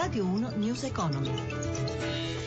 Radio 1 News Economy.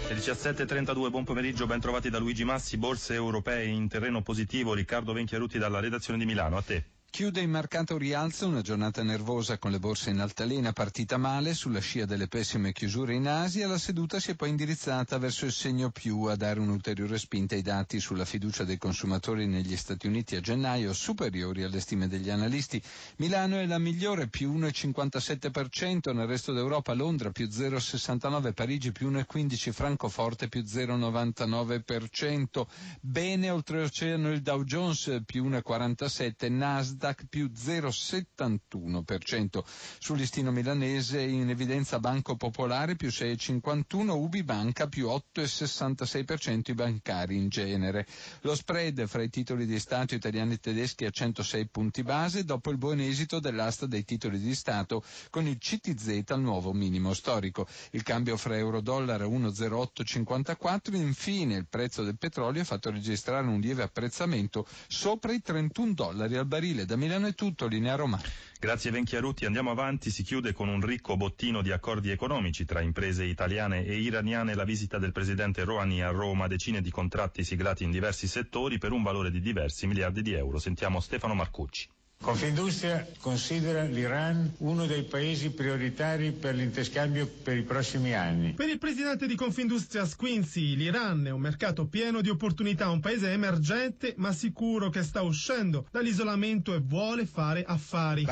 Le 17.32, buon pomeriggio, ben trovati da Luigi Massi, borse europee in terreno positivo, Riccardo Venchiaruti dalla redazione di Milano, a te. Chiude il mercato rialzo una giornata nervosa con le borse in altalena partita male sulla scia delle pessime chiusure in Asia. La seduta si è poi indirizzata verso il segno più a dare un'ulteriore spinta ai dati sulla fiducia dei consumatori negli Stati Uniti a gennaio superiori alle stime degli analisti. Milano è la migliore più 1,57%, nel resto d'Europa Londra più 0,69%, Parigi più 1,15%, Francoforte più 0,99%. Bene oltreoceano il Dow Jones più 1,47%, Nasdaq Nasdaq più 0,71%. Sul listino milanese in evidenza Banco Popolare più 6,51%, Ubi Banca più 8,66% i bancari in genere. Lo spread fra i titoli di Stato italiani e tedeschi a 106 punti base dopo il buon esito dell'asta dei titoli di Stato con il CTZ al nuovo minimo storico. Il cambio fra euro-dollaro a 1,0854 infine il prezzo del petrolio ha fatto registrare un lieve apprezzamento sopra i 31 dollari al barile da Milano è tutto, linea Roma. Grazie Venchiarutti, andiamo avanti, si chiude con un ricco bottino di accordi economici tra imprese italiane e iraniane la visita del presidente Rouhani a Roma, decine di contratti siglati in diversi settori per un valore di diversi miliardi di euro. Sentiamo Stefano Marcucci. Confindustria considera l'Iran uno dei paesi prioritari per l'interscambio per i prossimi anni. Per il presidente di Confindustria Squinzi, l'Iran è un mercato pieno di opportunità, un paese emergente ma sicuro che sta uscendo dall'isolamento e vuole fare affari.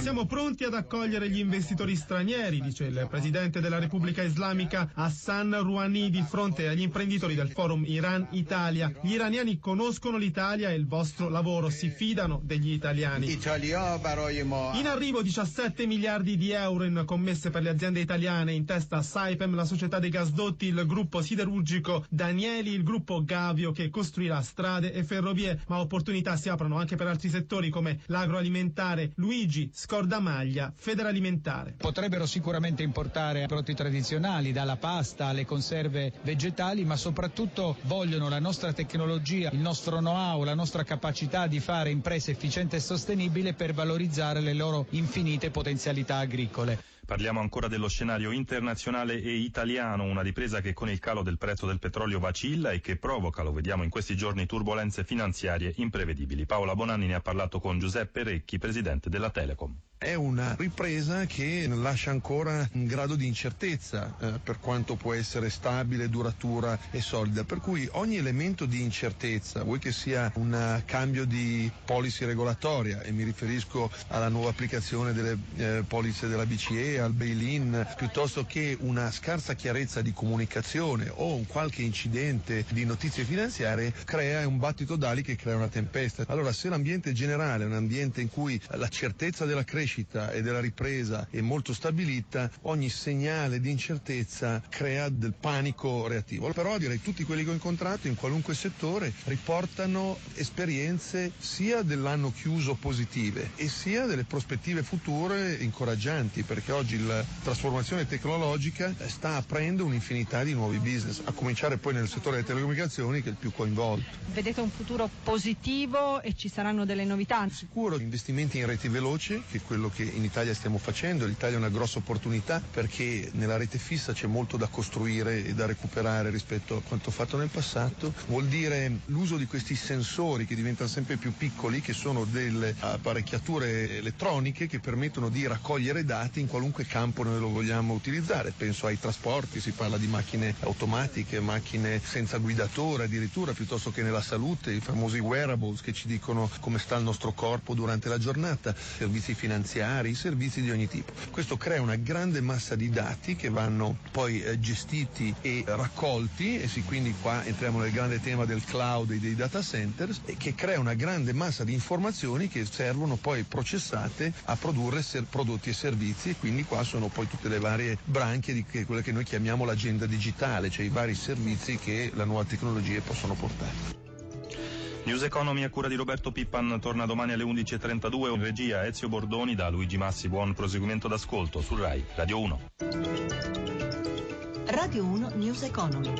Siamo pronti ad accogliere gli investitori stranieri, dice il presidente della Repubblica Islamica Hassan Rouhani di fronte agli imprenditori del forum Iran-Italia. Gli iraniani conoscono l'Italia e il vostro lavoro si fidano degli italiani. In arrivo 17 miliardi di euro in commesse per le aziende italiane, in testa Saipem, la società dei gasdotti, il gruppo siderurgico Danieli, il gruppo Gavio che costruirà strade e ferrovie, ma opportunità si aprono anche per altri settori come l'agroalimentare, Luigi, Scordamaglia, Federalimentare. Potrebbero sicuramente importare prodotti tradizionali, dalla pasta alle conserve vegetali, ma soprattutto vogliono la nostra tecnologia, il nostro know-how, la nostra capacità di fare imprese efficiente e sostenibile per valorizzare le loro infinite potenzialità agricole. Parliamo ancora dello scenario internazionale e italiano, una ripresa che con il calo del prezzo del petrolio vacilla e che provoca, lo vediamo in questi giorni, turbulenze finanziarie imprevedibili. Paola Bonanni ne ha parlato con Giuseppe Recchi, presidente della Telecom. È una ripresa che lascia ancora un grado di incertezza eh, per quanto può essere stabile, duratura e solida, per cui ogni elemento di incertezza, vuoi che sia un cambio di policy regolatoria e mi riferisco alla nuova applicazione delle eh, policy della BCE, al bail-in, piuttosto che una scarsa chiarezza di comunicazione o un qualche incidente di notizie finanziarie, crea un battito d'ali che crea una tempesta. Allora se l'ambiente generale è un ambiente in cui la certezza della crescita e della ripresa è molto stabilita, ogni segnale di incertezza crea del panico reattivo. Però direi tutti quelli che ho incontrato in qualunque settore riportano esperienze sia dell'anno chiuso positive e sia delle prospettive future incoraggianti perché oggi la trasformazione tecnologica sta aprendo un'infinità di nuovi business, a cominciare poi nel settore delle telecomunicazioni che è il più coinvolto. Vedete un futuro positivo e ci saranno delle novità? Sicuro, investimenti in reti veloci, che è quello che in Italia stiamo facendo. L'Italia è una grossa opportunità perché nella rete fissa c'è molto da costruire e da recuperare rispetto a quanto fatto nel passato. Vuol dire l'uso di questi sensori che diventano sempre più piccoli, che sono delle apparecchiature elettroniche che permettono di raccogliere dati in qualunque campo noi lo vogliamo utilizzare. Penso ai trasporti, si parla di macchine automatiche, macchine senza guidatore addirittura, piuttosto che nella salute, i famosi wearables che ci dicono come sta il nostro corpo durante la giornata, servizi finanziari servizi di ogni tipo. Questo crea una grande massa di dati che vanno poi eh, gestiti e raccolti e sì, quindi qua entriamo nel grande tema del cloud e dei data centers e che crea una grande massa di informazioni che servono poi processate a produrre prodotti e servizi e quindi qua sono poi tutte le varie branche di che, quella che noi chiamiamo l'agenda digitale, cioè i vari servizi che la nuova tecnologia possono portare. News Economy a cura di Roberto Pippan torna domani alle 11.32 in regia Ezio Bordoni da Luigi Massi. Buon proseguimento d'ascolto sul RAI Radio 1. Radio 1 News Economy.